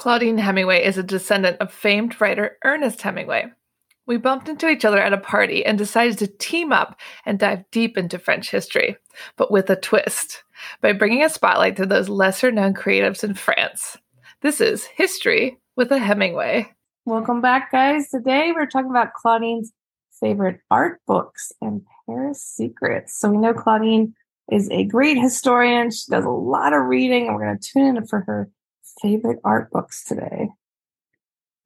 Claudine Hemingway is a descendant of famed writer Ernest Hemingway. We bumped into each other at a party and decided to team up and dive deep into French history, but with a twist, by bringing a spotlight to those lesser known creatives in France. This is History with a Hemingway. Welcome back, guys. Today we're talking about Claudine's favorite art books and Paris secrets. So we know Claudine is a great historian. She does a lot of reading, and we're going to tune in for her favorite art books today.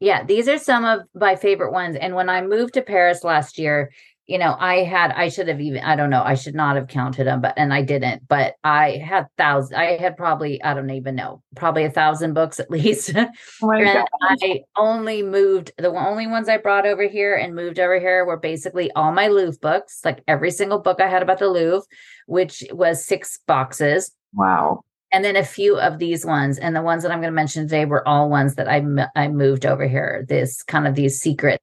Yeah, these are some of my favorite ones. And when I moved to Paris last year, you know, I had, I should have even, I don't know, I should not have counted them, but, and I didn't, but I had thousands, I had probably, I don't even know, probably a thousand books at least. Oh and I only moved, the only ones I brought over here and moved over here were basically all my Louvre books, like every single book I had about the Louvre, which was six boxes. Wow and then a few of these ones and the ones that i'm going to mention today were all ones that i i moved over here this kind of these secrets.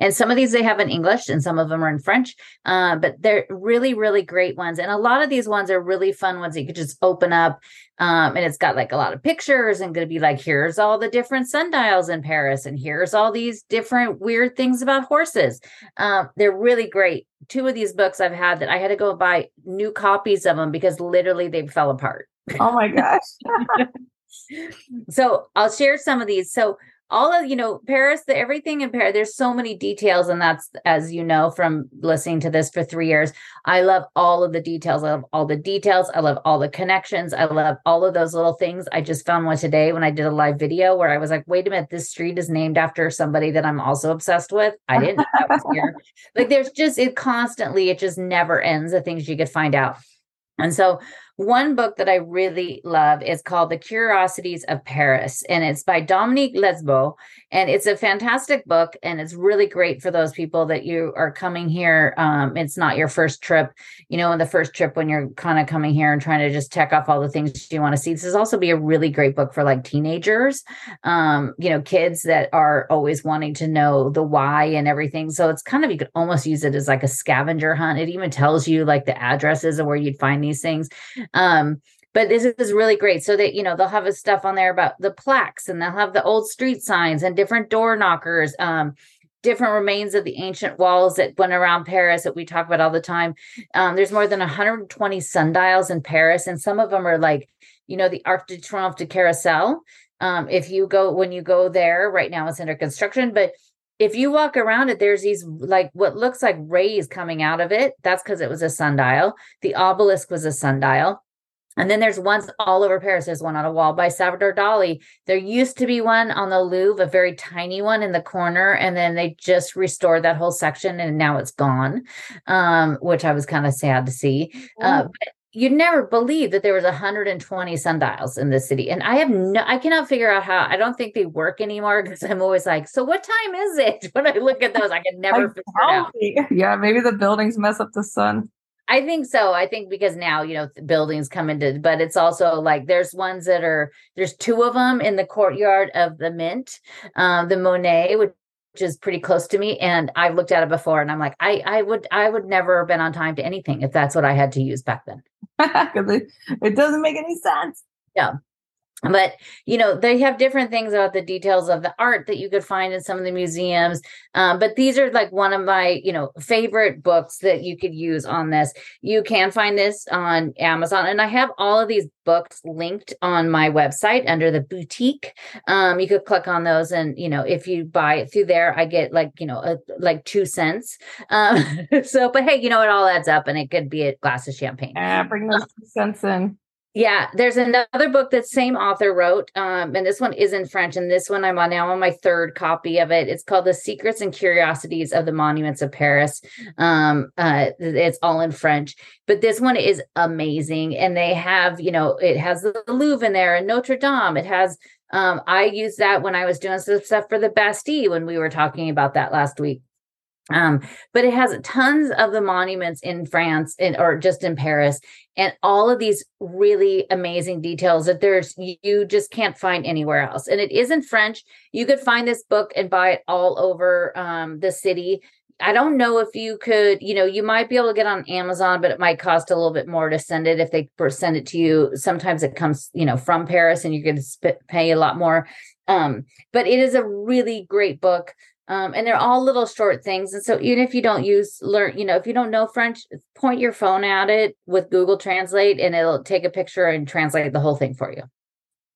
And some of these they have in english and some of them are in french uh, but they're really really great ones. And a lot of these ones are really fun ones you could just open up um, and it's got like a lot of pictures and going to be like here's all the different sundials in paris and here's all these different weird things about horses. Um, they're really great. Two of these books i've had that i had to go buy new copies of them because literally they fell apart Oh my gosh. so I'll share some of these. So all of you know paris the everything in paris there's so many details and that's as you know from listening to this for three years i love all of the details. I love all the details. I love all the connections. I love all of those little things. I just found one today when i did a live video where i was like wait a minute this street is named after somebody that i'm also obsessed with? I didn't know that was here. Like there's just it constantly it just never ends the things you could find out. And so one book that I really love is called The Curiosities of Paris, and it's by Dominique Lesbros. And it's a fantastic book, and it's really great for those people that you are coming here. Um, it's not your first trip, you know, in the first trip when you're kind of coming here and trying to just check off all the things you want to see. This is also be a really great book for like teenagers, um, you know, kids that are always wanting to know the why and everything. So it's kind of, you could almost use it as like a scavenger hunt. It even tells you like the addresses of where you'd find these things. Um, but this is really great. So that, you know, they'll have stuff on there about the plaques and they'll have the old street signs and different door knockers, um, different remains of the ancient walls that went around Paris that we talk about all the time. Um, there's more than 120 sundials in Paris, and some of them are like, you know, the Arc de Triomphe de Carrousel. Um, if you go when you go there right now, it's under construction, but if you walk around it, there's these like what looks like rays coming out of it. That's because it was a sundial. The obelisk was a sundial. And then there's ones all over Paris. There's one on a wall by Salvador Dali. There used to be one on the Louvre, a very tiny one in the corner, and then they just restored that whole section, and now it's gone, um, which I was kind of sad to see. Uh, but you'd never believe that there was 120 sundials in the city. And i have no i cannot figure out how i don't think they work anymore because i'm always like so what time is it? When i look at those i can never figure out. yeah maybe the buildings mess up the sun. I think so. I think because now, you know, buildings come into, but it's also like there's ones that are, there's two of them in the courtyard of the Mint, um, the Monnaie, which is pretty close to me and i've looked at it before and i'm like i i would i would never have been on time to anything if that's what i had to use back then. It, it doesn't make any sense. Yeah but you know they have different things about the details of the art that you could find in some of the museums um, but these are like one of my you know favorite books that you could use on this. You can find this on amazon and i have all of these books linked on my website under the boutique. Um, you could click on those and you know if you buy it through there i get like you know a, like two cents. Um, so but hey you know it all adds up and it could be a glass of champagne. Yeah bring those two cents in yeah, there's another book that same author wrote, um, and this one is in French, and this one I'm on now on my third copy of it. It's called "The Secrets and Curiosities of the Monuments of Paris." Um, uh, it's all in French, but this one is amazing, and they have, you know, it has the Louvre in there and Notre Dame. It has, um, I used that when I was doing some stuff for the Bastille when we were talking about that last week. Um, but it has tons of the monuments in France and or just in Paris, and all of these really amazing details that there's you just can't find anywhere else. And it is in French. You could find this book and buy it all over um, the city. I don't know if you could, you know, you might be able to get on Amazon, but it might cost a little bit more to send it if they send it to you. Sometimes it comes, you know, from Paris and you're going to pay a lot more. Um, but it is a really great book. Um, and they're all little short things. And so even if you don't use learn, you know, if you don't know French, point your phone at it with Google Translate and it'll take a picture and translate the whole thing for you.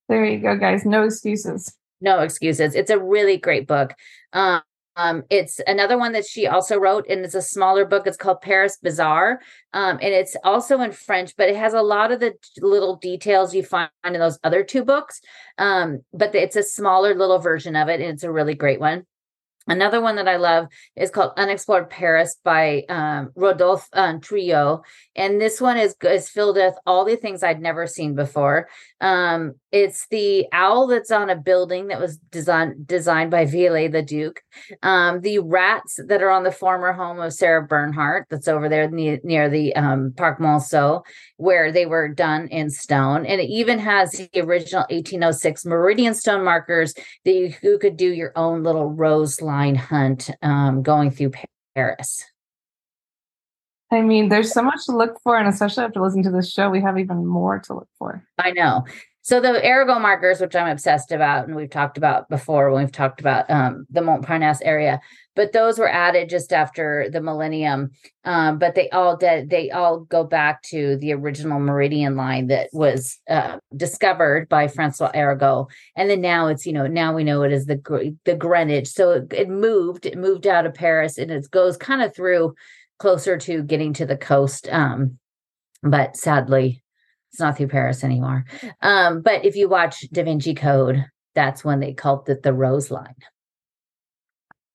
There you go, guys. No excuses. No excuses. It's a really great book. Um, um, it's another one that she also wrote, and it's a smaller book. It's called Paris Bazaar, um, and it's also in French, but it has a lot of the little details you find in those other two books. Um, but it's a smaller little version of it, and it's a really great one. Another one that I love is called Unexplored Paris by um, Rodolphe uh, Trouilleux. And this one is, is filled with all the things I'd never seen before. Um, it's the owl that's on a building that was designed designed by Viollet-le-Duc. Um, the rats that are on the former home of Sarah Bernhardt, that's over there near, near the um, Parc Monceau, where they were done in stone. And it even has the original 1806 Meridian stone markers that you, you could do your own little rose line hunt um, going through Paris. I mean, there's so much to look for, and especially after listening to this show, we have even more to look for. I know. So the Arago markers, which I'm obsessed about, and we've talked about before when we've talked about um, the Montparnasse area, but those were added just after the millennium. Um, but they all did, they all go back to the original Meridian line that was uh, discovered by Francois Arago, and then now it's you know now we know it is the the Greenwich. So it, it moved, it moved out of Paris, and it goes kind of through closer to getting to the coast. Um, but sadly, it's not through Paris anymore. Um, but if you watch Da Vinci Code, that's when they called it the Rose Line.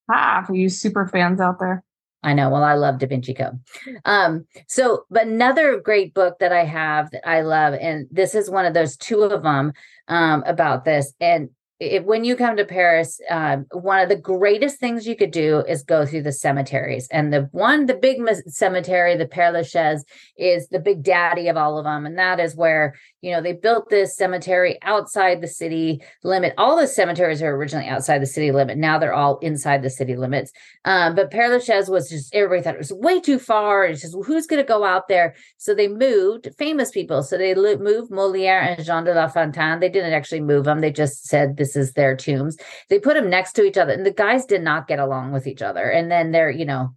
Ah, for you super fans out there. I know. Well, I love Da Vinci Code. Um, so, but another great book that I have that I love, and this is one of those two of them um, about this, and when you come to Paris, uh, one of the greatest things you could do is go through the cemeteries. And the one, the big cemetery, the Père Lachaise, is the big daddy of all of them. And that is where, you know, they built this cemetery outside the city limit. All the cemeteries are originally outside the city limit. Now they're all inside the city limits. Um, but Père Lachaise was just, everybody thought it was way too far. It's just, who's going to go out there? So they moved famous people. So they moved Moliere and Jean de La Fontaine. They didn't actually move them. They just said, this is their tombs. They put them next to each other, and the guys did not get along with each other. And then they're, you know,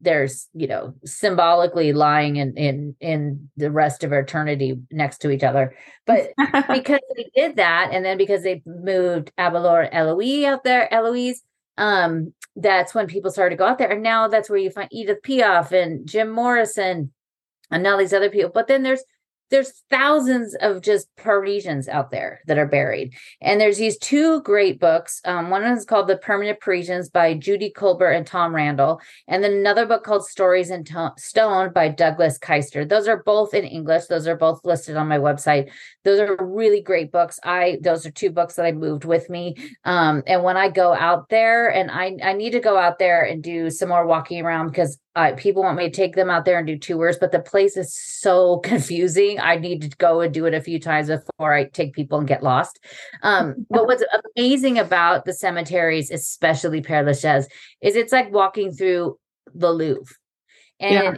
there's you know symbolically lying in in in the rest of eternity next to each other but because they did that and then because they moved abelard eloise out there eloise um that's when people started to go out there and now that's where you find edith piaf and jim morrison and all these other people but then there's there's thousands of just Parisians out there that are buried. And there's these two great books. Um, one is called The Permanent Parisians by Judy Colbert and Tom Randall. And then another book called Stories in to- Stone by Douglas Keister. Those are both in English. Those are both listed on my website. Those are really great books. I those are two books that I moved with me. Um, and when I go out there and I, I need to go out there and do some more walking around because uh, people want me to take them out there and do tours, but the place is so confusing. I need to go and do it a few times before I take people and get lost. Um, but what's amazing about the cemeteries, especially Père Lachaise, is it's like walking through the Louvre. And yeah.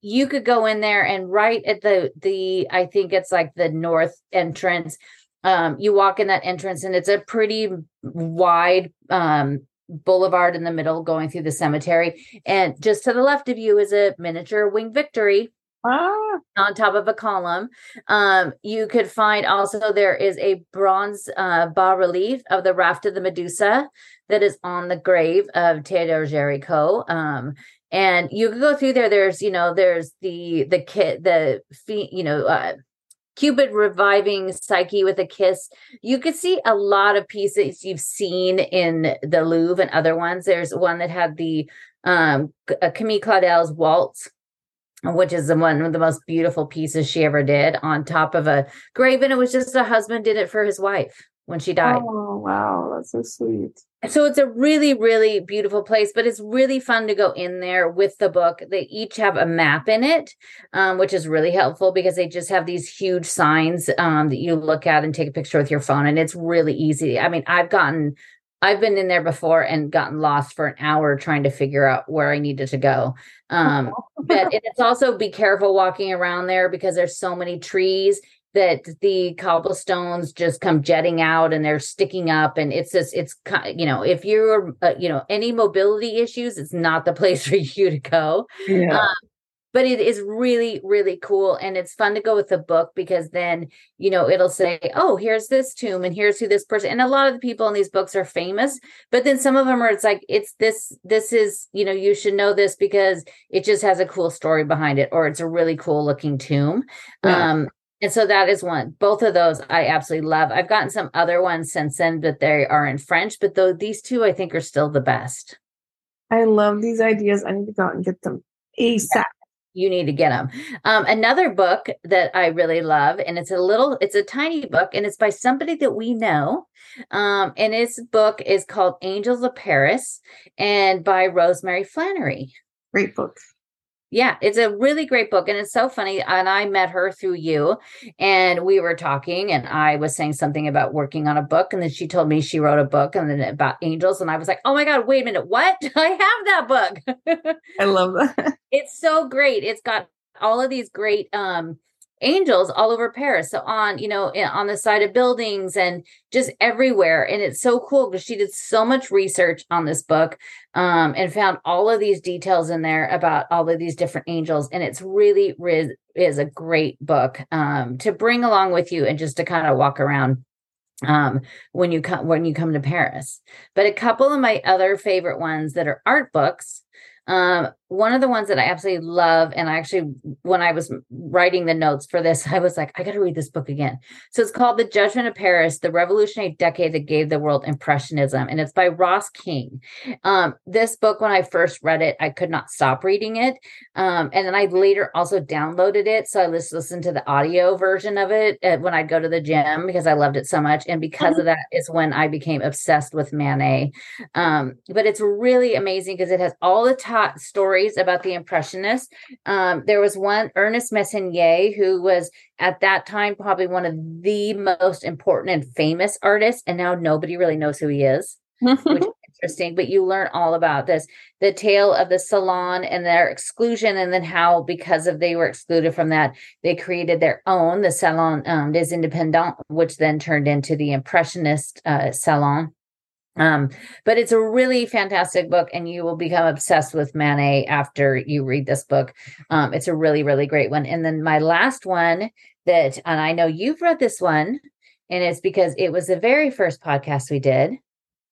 you could go in there and right at the the I think it's like the north entrance. Um, you walk in that entrance and it's a pretty wide um boulevard in the middle going through the cemetery. And just to the left of you is a miniature wing Victory. Ah. On top of a column, um, you could find also there is a bronze uh, bas relief of the raft of the Medusa that is on the grave of Theodore Géricault. Um, and you could go through there. There's, you know, there's the the kit, the you know, uh, Cupid reviving Psyche with a kiss. You could see a lot of pieces you've seen in the Louvre and other ones. There's one that had the um uh, Camille Claudel's waltz, which is the one of the most beautiful pieces she ever did on top of a grave. And it was just a husband did it for his wife when she died. Oh wow, that's so sweet. So it's a really, really beautiful place, but it's really fun to go in there with the book. They each have a map in it, um, which is really helpful because they just have these huge signs um, that you look at and take a picture with your phone, and it's really easy. I mean, I've gotten I've been in there before and gotten lost for an hour trying to figure out where I needed to go. Um, but it's also be careful walking around there because there's so many trees that the cobblestones just come jetting out and they're sticking up and it's just it's you know if you're uh, you know any mobility issues it's not the place for you to go yeah. um, but it is really really cool and it's fun to go with the book because then you know it'll say oh here's this tomb and here's who this person and a lot of the people in these books are famous but then some of them are it's like it's this this is you know you should know this because it just has a cool story behind it or it's a really cool looking tomb yeah. um and so that is one. Both of those I absolutely love. I've gotten some other ones since then, but they are in French. But though these two I think are still the best. I love these ideas. I need to go out and get them ASAP. Yeah, you need to get them. Um, another book that I really love, and it's a little, it's a tiny book, and it's by somebody that we know. Um, and his book is called Angels of Paris, and by Rosemary Flannery. Great book yeah, it's a really great book. And it's so funny. And I met her through you, and we were talking, and I was saying something about working on a book. And then she told me she wrote a book and then about angels. And I was like, oh my God, wait a minute. What? I have that book. I love that. It's so great. It's got all of these great um angels all over Paris. So on, you know, on the side of buildings and just everywhere. And it's so cool because she did so much research on this book um, and found all of these details in there about all of these different angels. And it's really is a great book um, to bring along with you and just to kind of walk around um when you come when you come to Paris. But a couple of my other favorite ones that are art books um, one of the ones that I absolutely love, and I actually, when I was writing the notes for this, I was like, I got to read this book again. So it's called The Judgment of Paris, the revolutionary decade that gave the world Impressionism, and it's by Ross King. Um, this book, when I first read it, I could not stop reading it. Um, and then I later also downloaded it. So I just listened to the audio version of it uh, when I'd go to the gym because I loved it so much. And because of mm-hmm. that is when I became obsessed with Manet. Um, but it's really amazing because it has all the top stories stories about the Impressionists. Um, there was one, Ernest Meissonier, who was at that time probably one of the most important and famous artists, and now nobody really knows who he is. which is interesting, but you learn all about this the tale of the salon and their exclusion, and then how, because of they were excluded from that, they created their own, the Salon um, des Indépendants, which then turned into the Impressionist uh, Salon. Um, but it's a really fantastic book, and you will become obsessed with Manet after you read this book. Um, it's a really, really great one. And then my last one that, and I know you've read this one, and it's because it was the very first podcast we did.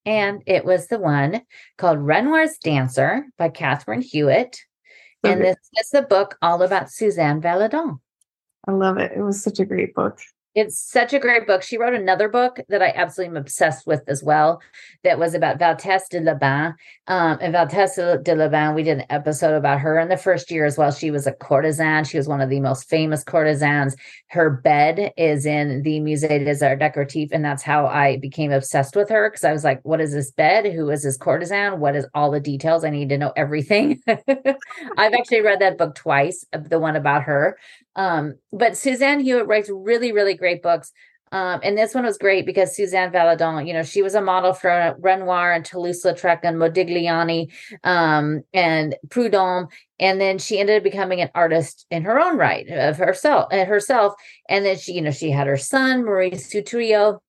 And it was the one called Renoir's Dancer by Catherine Hewitt. And this is the book all about Suzanne Valadon. I love it. It was such a great book. It's such a great book. She wrote another book that I absolutely am obsessed with as well. That was about Valtesse de La Bigne. Um, and Valtesse de La Bigne, we did an episode about her in the first year as well. She was a courtesan. She was one of the most famous courtesans. Her bed is in the Musée des Arts Décoratifs, and that's how I became obsessed with her because I was like, "What is this bed? Who is this courtesan? What is all the details? I need to know everything." I've actually read that book twice, the one about her. Um, but Suzanne Hewitt writes really, really great books. Um, and this one was great because Suzanne Valadon, you know, she was a model for Renoir and Toulouse-Lautrec and Modigliani um, and Prudhomme. And then she ended up becoming an artist in her own right of herself and herself. And then she, you know, she had her son, Maurice Utrillo,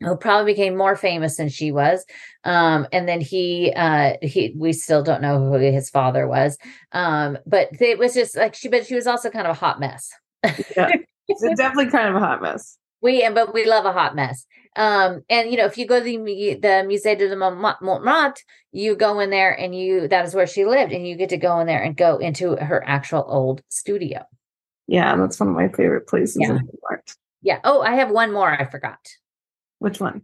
who probably became more famous than she was. Um, and then he, uh, he, we still don't know who his father was. Um, but it was just like she, but she was also kind of a hot mess. yeah, it's definitely kind of a hot mess. We, and but we love a hot mess. Um, and you know, if you go to the, the Musée de Montmartre, you go in there and you, that is where she lived and you get to go in there and go into her actual old studio. Yeah. That's one of my favorite places yeah. in art. Yeah. Oh, I have one more I forgot. Which one?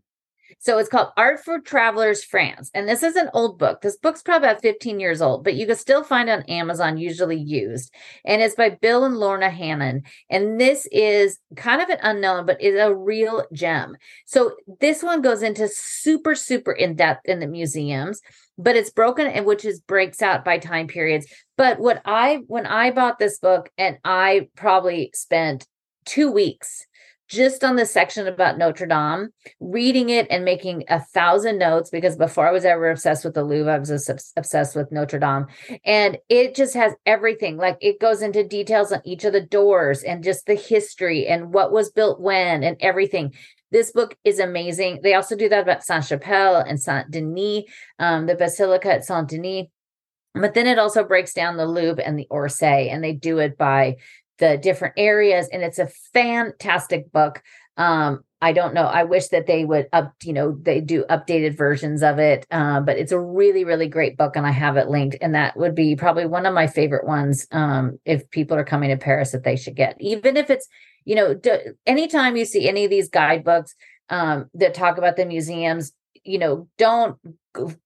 So it's called Art for Travelers France. And this is an old book. This book's probably about 15 years old, but you can still find on Amazon, usually used. And it's by Bill and Lorna Hannon. And this is kind of an unknown, but is a real gem. So this one goes into super, super in depth in the museums, but it's broken and which is breaks out by time periods. But what I, when I bought this book, and I probably spent two weeks just on the section about Notre Dame, reading it and making a thousand notes because before I was ever obsessed with the Louvre, I was obsessed with Notre Dame. And it just has everything. Like it goes into details on each of the doors and just the history and what was built when and everything. This book is amazing. They also do that about Saint Chapelle and Saint Denis, um, the Basilica at Saint Denis. But then it also breaks down the Louvre and the Orsay, and they do it by the different areas and it's a fantastic book. Um i don't know i wish that they would up you know they do updated versions of it uh, but it's a really really great book and i have it linked and that would be probably one of my favorite ones um if people are coming to paris that they should get. Even if it's you know d- anytime you see any of these guidebooks um that talk about the museums you know don't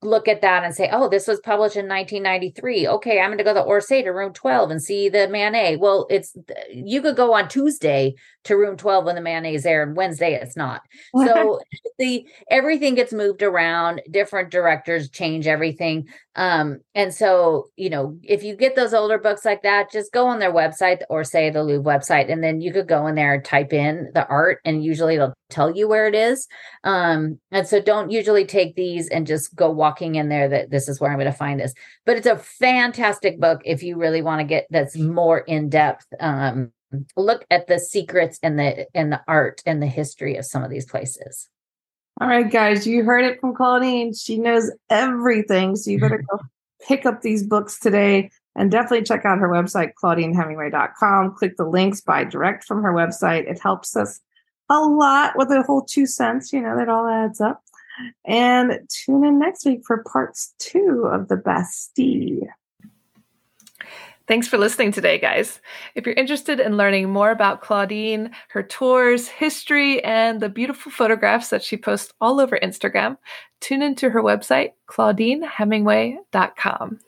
look at that and say, oh, this was published in 1993. Okay, I'm going to go to Orsay to room 12 and see the Manet. Well, it's you could go on Tuesday to room 12 when the Manet is there, and Wednesday it's not. So the everything gets moved around. Different directors change everything. Um, and so you know, if you get those older books like that, just go on their website or say the Louvre website, and then you could go in there and type in the art, and usually it'll tell you where it is. Um, and so don't usually take these and just go walking in there that this is where I'm going to find this. But it's a fantastic book if you really want to get that's more in depth. Um, look at the secrets and the and the art and the history of some of these places. All right, guys, you heard it from Claudine. She knows everything, so you better go pick up these books today and definitely check out her website, claudinehemingway.com. Click the links by direct from her website. It helps us a lot with a whole two cents. You know, that all adds up. And tune in next week for parts two of the Bastille. Thanks for listening today, guys. If you're interested in learning more about Claudine, her tours, history, and the beautiful photographs that she posts all over Instagram, tune into her website, claudinehemingway.com.